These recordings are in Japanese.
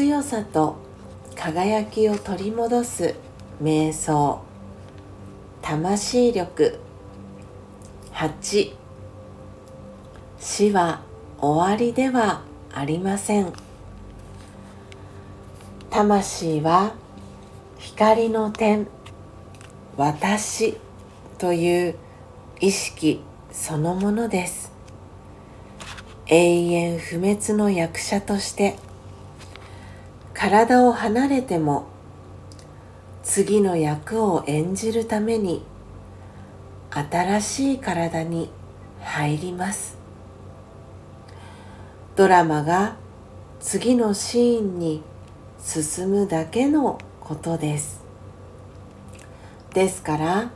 強さと輝きを取り戻す瞑想。魂力。8死は終わりではありません。魂は光の点。私という意識そのものです。永遠不滅の役者として体を離れても次の役を演じるために新しい体に入ります。ドラマが次のシーンに進むだけのことです。ですから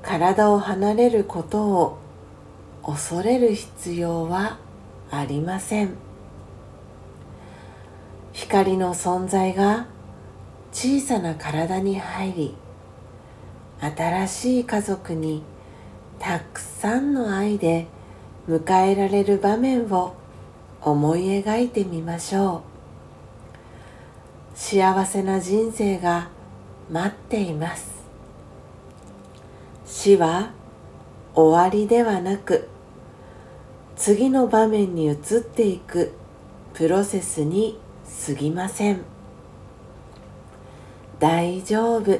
体を離れることを恐れる必要はありません。光の存在が小さな体に入り新しい家族にたくさんの愛で迎えられる場面を思い描いてみましょう。幸せな人生が待っています。死は終わりではなく次の場面に移っていくプロセスに過ぎません。大丈夫。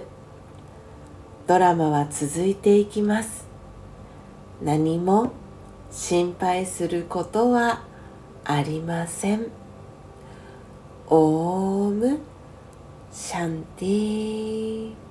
ドラマは続いていきます。何も心配することはありません。オームシャンティー。